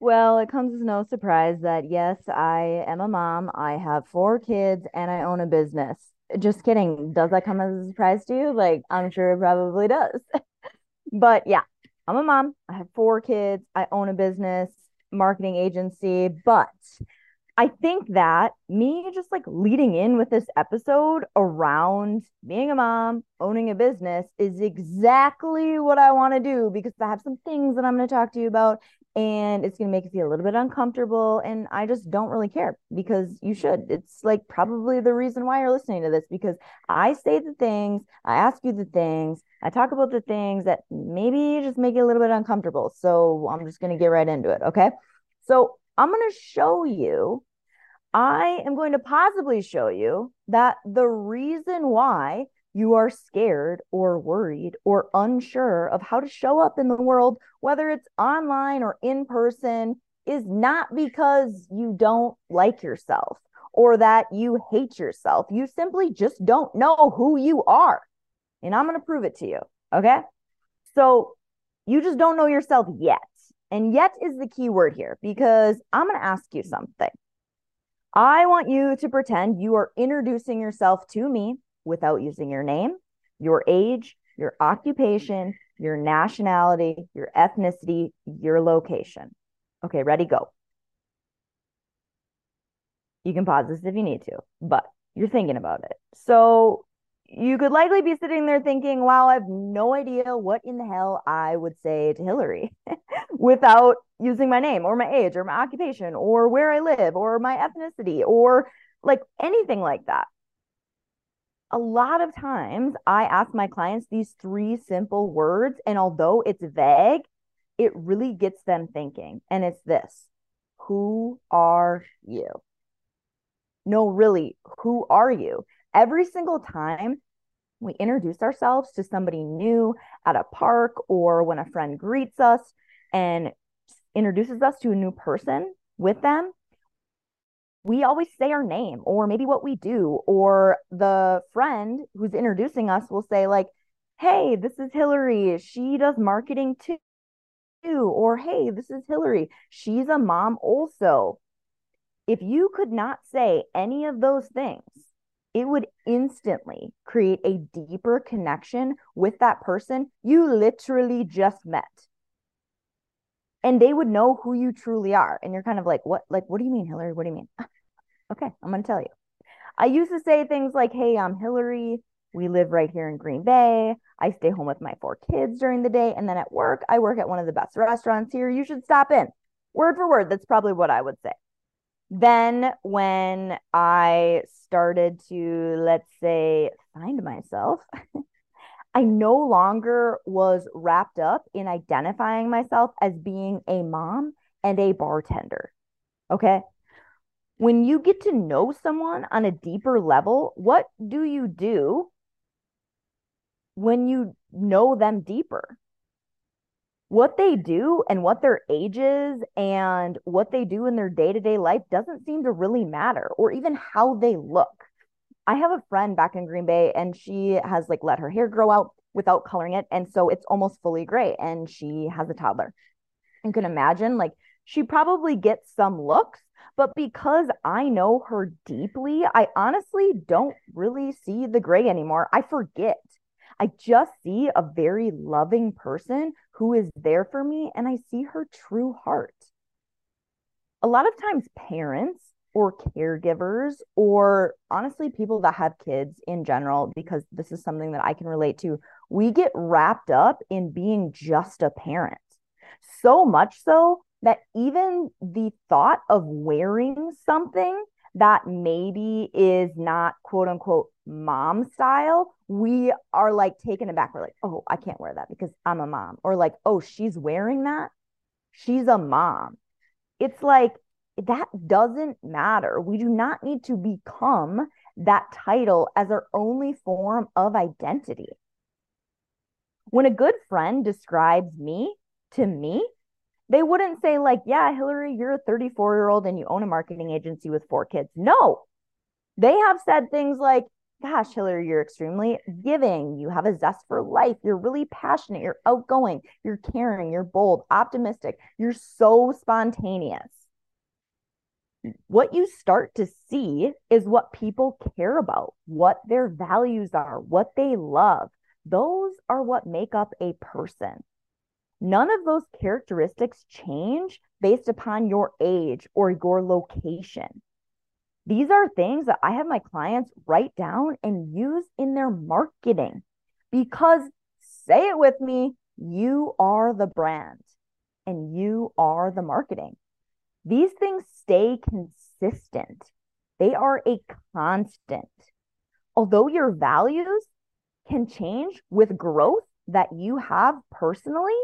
Well, it comes as no surprise that yes, I am a mom. I have four kids and I own a business. Just kidding. Does that come as a surprise to you? Like, I'm sure it probably does. But yeah, I'm a mom. I have four kids. I own a business, marketing agency. But I think that me just like leading in with this episode around being a mom, owning a business is exactly what I want to do because I have some things that I'm going to talk to you about and it's going to make you feel a little bit uncomfortable. And I just don't really care because you should. It's like probably the reason why you're listening to this because I say the things, I ask you the things, I talk about the things that maybe just make you a little bit uncomfortable. So I'm just going to get right into it. Okay. So I'm going to show you I am going to possibly show you that the reason why you are scared or worried or unsure of how to show up in the world, whether it's online or in person, is not because you don't like yourself or that you hate yourself. You simply just don't know who you are. And I'm going to prove it to you. Okay. So you just don't know yourself yet. And yet is the key word here because I'm going to ask you something. I want you to pretend you are introducing yourself to me without using your name, your age, your occupation, your nationality, your ethnicity, your location. Okay, ready, go. You can pause this if you need to, but you're thinking about it. So you could likely be sitting there thinking, wow, I have no idea what in the hell I would say to Hillary without using my name or my age or my occupation or where I live or my ethnicity or like anything like that. A lot of times I ask my clients these three simple words, and although it's vague, it really gets them thinking. And it's this Who are you? No, really, who are you? Every single time we introduce ourselves to somebody new at a park or when a friend greets us and introduces us to a new person with them, we always say our name or maybe what we do, or the friend who's introducing us will say, like, hey, this is Hillary. She does marketing too. Or, hey, this is Hillary. She's a mom also. If you could not say any of those things, it would instantly create a deeper connection with that person you literally just met. And they would know who you truly are. And you're kind of like, what? Like, what do you mean, Hillary? What do you mean? okay, I'm going to tell you. I used to say things like, hey, I'm Hillary. We live right here in Green Bay. I stay home with my four kids during the day. And then at work, I work at one of the best restaurants here. You should stop in. Word for word, that's probably what I would say. Then, when I started to, let's say, find myself, I no longer was wrapped up in identifying myself as being a mom and a bartender. Okay. When you get to know someone on a deeper level, what do you do when you know them deeper? What they do and what their age is and what they do in their day-to-day life doesn't seem to really matter or even how they look. I have a friend back in Green Bay and she has like let her hair grow out without coloring it and so it's almost fully gray and she has a toddler. You can imagine like she probably gets some looks but because I know her deeply, I honestly don't really see the gray anymore. I forget. I just see a very loving person who is there for me and I see her true heart. A lot of times, parents or caregivers, or honestly, people that have kids in general, because this is something that I can relate to, we get wrapped up in being just a parent. So much so that even the thought of wearing something that maybe is not quote unquote mom style, we are like taken aback. We're like, oh, I can't wear that because I'm a mom. Or like, oh, she's wearing that. She's a mom. It's like that doesn't matter. We do not need to become that title as our only form of identity. When a good friend describes me to me, they wouldn't say, like, yeah, Hillary, you're a 34 year old and you own a marketing agency with four kids. No, they have said things like, gosh, Hillary, you're extremely giving. You have a zest for life. You're really passionate. You're outgoing. You're caring. You're bold, optimistic. You're so spontaneous. What you start to see is what people care about, what their values are, what they love. Those are what make up a person. None of those characteristics change based upon your age or your location. These are things that I have my clients write down and use in their marketing because say it with me, you are the brand and you are the marketing. These things stay consistent. They are a constant. Although your values can change with growth that you have personally,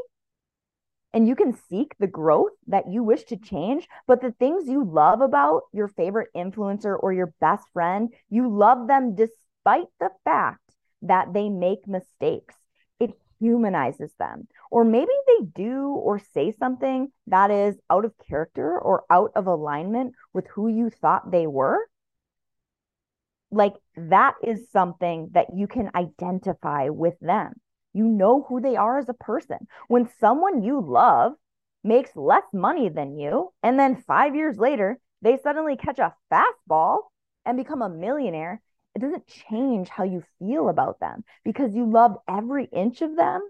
and you can seek the growth that you wish to change. But the things you love about your favorite influencer or your best friend, you love them despite the fact that they make mistakes. It humanizes them. Or maybe they do or say something that is out of character or out of alignment with who you thought they were. Like that is something that you can identify with them. You know who they are as a person. When someone you love makes less money than you, and then five years later, they suddenly catch a fastball and become a millionaire, it doesn't change how you feel about them because you loved every inch of them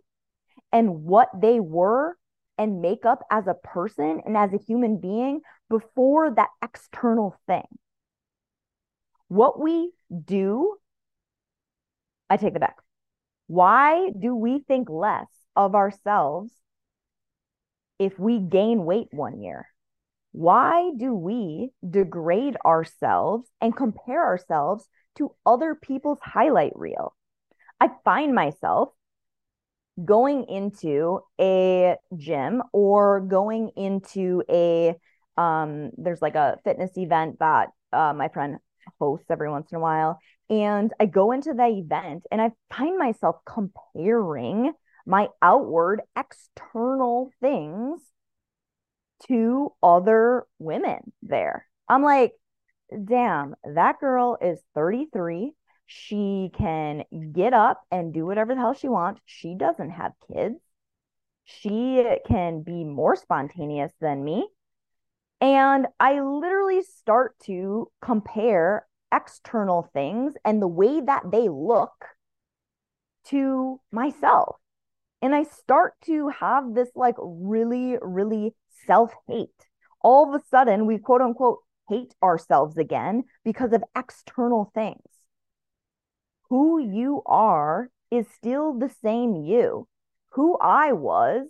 and what they were and make up as a person and as a human being before that external thing. What we do, I take the back. Why do we think less of ourselves if we gain weight one year? Why do we degrade ourselves and compare ourselves to other people's highlight reel? I find myself going into a gym or going into a um there's like a fitness event that uh, my friend hosts every once in a while and I go into the event and I find myself comparing my outward external things to other women there. I'm like, damn, that girl is 33. She can get up and do whatever the hell she wants. She doesn't have kids. She can be more spontaneous than me. And I literally start to compare external things and the way that they look to myself. And I start to have this like really, really self hate. All of a sudden, we quote unquote hate ourselves again because of external things. Who you are is still the same you. Who I was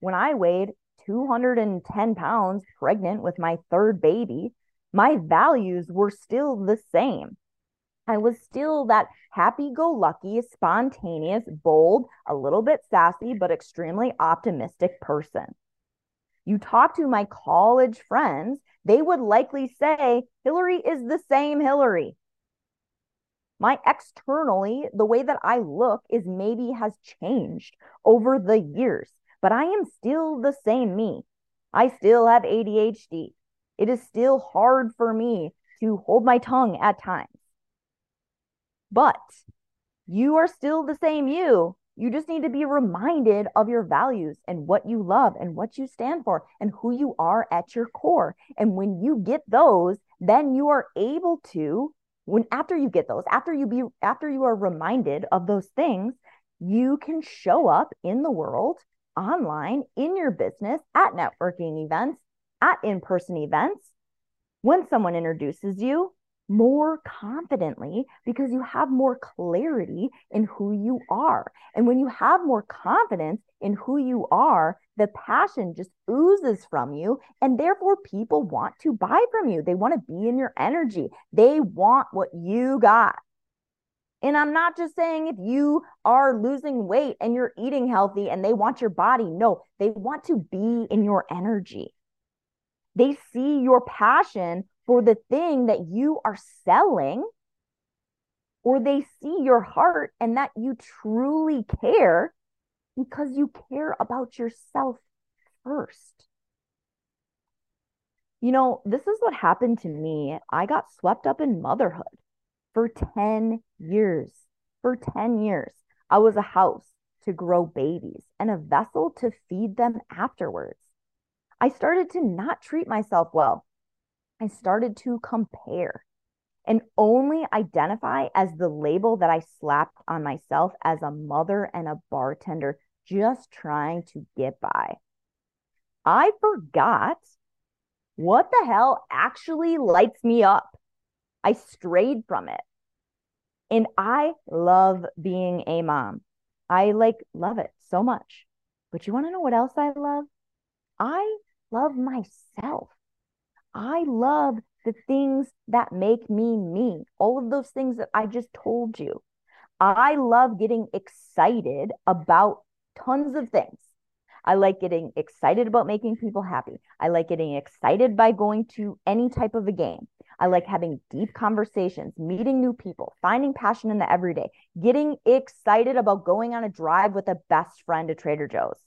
when I weighed 210 pounds pregnant with my third baby my values were still the same. I was still that happy go lucky, spontaneous, bold, a little bit sassy, but extremely optimistic person. You talk to my college friends, they would likely say Hillary is the same Hillary. My externally, the way that I look is maybe has changed over the years, but I am still the same me. I still have ADHD it is still hard for me to hold my tongue at times. But you are still the same you. You just need to be reminded of your values and what you love and what you stand for and who you are at your core. And when you get those, then you are able to when after you get those, after you be after you are reminded of those things, you can show up in the world online in your business at networking events at in person events when someone introduces you more confidently because you have more clarity in who you are. And when you have more confidence in who you are, the passion just oozes from you. And therefore, people want to buy from you. They want to be in your energy, they want what you got. And I'm not just saying if you are losing weight and you're eating healthy and they want your body. No, they want to be in your energy. They see your passion for the thing that you are selling, or they see your heart and that you truly care because you care about yourself first. You know, this is what happened to me. I got swept up in motherhood. for 10 years. For 10 years, I was a house to grow babies and a vessel to feed them afterwards. I started to not treat myself well. I started to compare and only identify as the label that I slapped on myself as a mother and a bartender, just trying to get by. I forgot what the hell actually lights me up. I strayed from it. And I love being a mom. I like love it so much. But you want to know what else I love? I love myself. I love the things that make me me, all of those things that I just told you. I love getting excited about tons of things. I like getting excited about making people happy. I like getting excited by going to any type of a game. I like having deep conversations, meeting new people, finding passion in the everyday, getting excited about going on a drive with a best friend to Trader Joe's.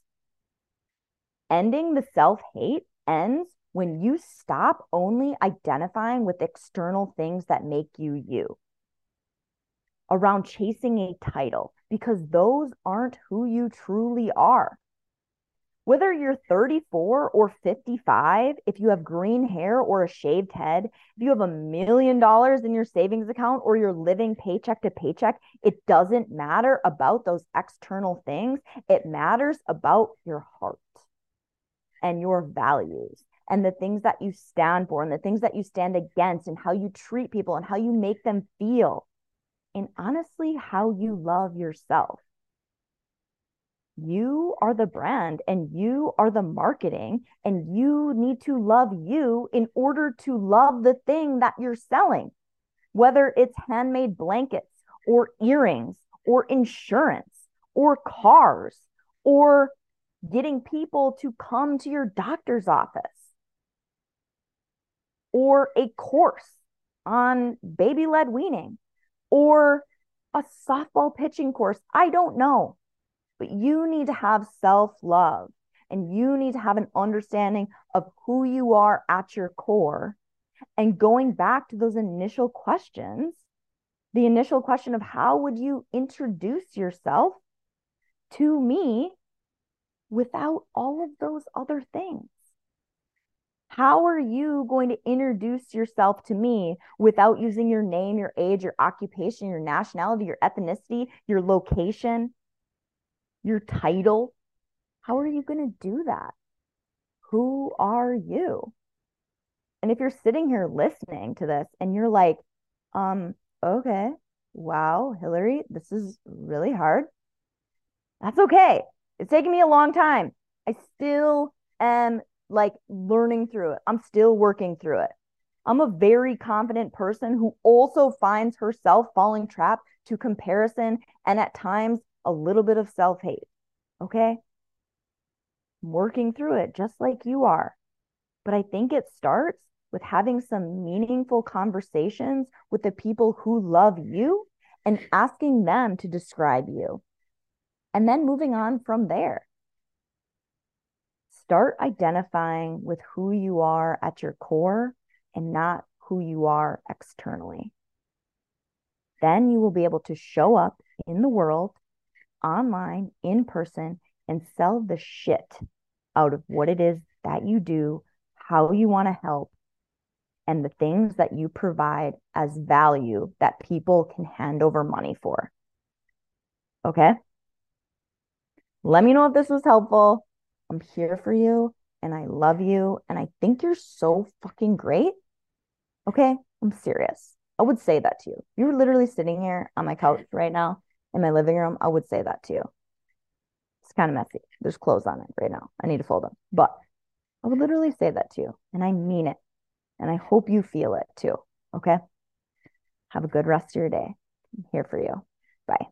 Ending the self hate ends when you stop only identifying with external things that make you you around chasing a title because those aren't who you truly are. Whether you're 34 or 55, if you have green hair or a shaved head, if you have a million dollars in your savings account or you're living paycheck to paycheck, it doesn't matter about those external things. It matters about your heart and your values and the things that you stand for and the things that you stand against and how you treat people and how you make them feel. And honestly, how you love yourself you are the brand and you are the marketing and you need to love you in order to love the thing that you're selling whether it's handmade blankets or earrings or insurance or cars or getting people to come to your doctor's office or a course on baby led weaning or a softball pitching course i don't know but you need to have self love and you need to have an understanding of who you are at your core. And going back to those initial questions, the initial question of how would you introduce yourself to me without all of those other things? How are you going to introduce yourself to me without using your name, your age, your occupation, your nationality, your ethnicity, your location? your title. How are you going to do that? Who are you? And if you're sitting here listening to this and you're like, um, okay, wow, Hillary, this is really hard. That's okay. It's taken me a long time. I still am like learning through it. I'm still working through it. I'm a very confident person who also finds herself falling trap to comparison and at times a little bit of self hate. Okay. I'm working through it just like you are. But I think it starts with having some meaningful conversations with the people who love you and asking them to describe you. And then moving on from there. Start identifying with who you are at your core and not who you are externally. Then you will be able to show up in the world online, in person, and sell the shit out of what it is that you do, how you want to help, and the things that you provide as value that people can hand over money for. Okay. Let me know if this was helpful. I'm here for you and I love you. And I think you're so fucking great. Okay. I'm serious. I would say that to you. You're literally sitting here on my couch right now in my living room, I would say that to you. It's kind of messy. There's clothes on it right now. I need to fold them. But I would literally say that to you. And I mean it. And I hope you feel it too. Okay. Have a good rest of your day. I'm here for you. Bye.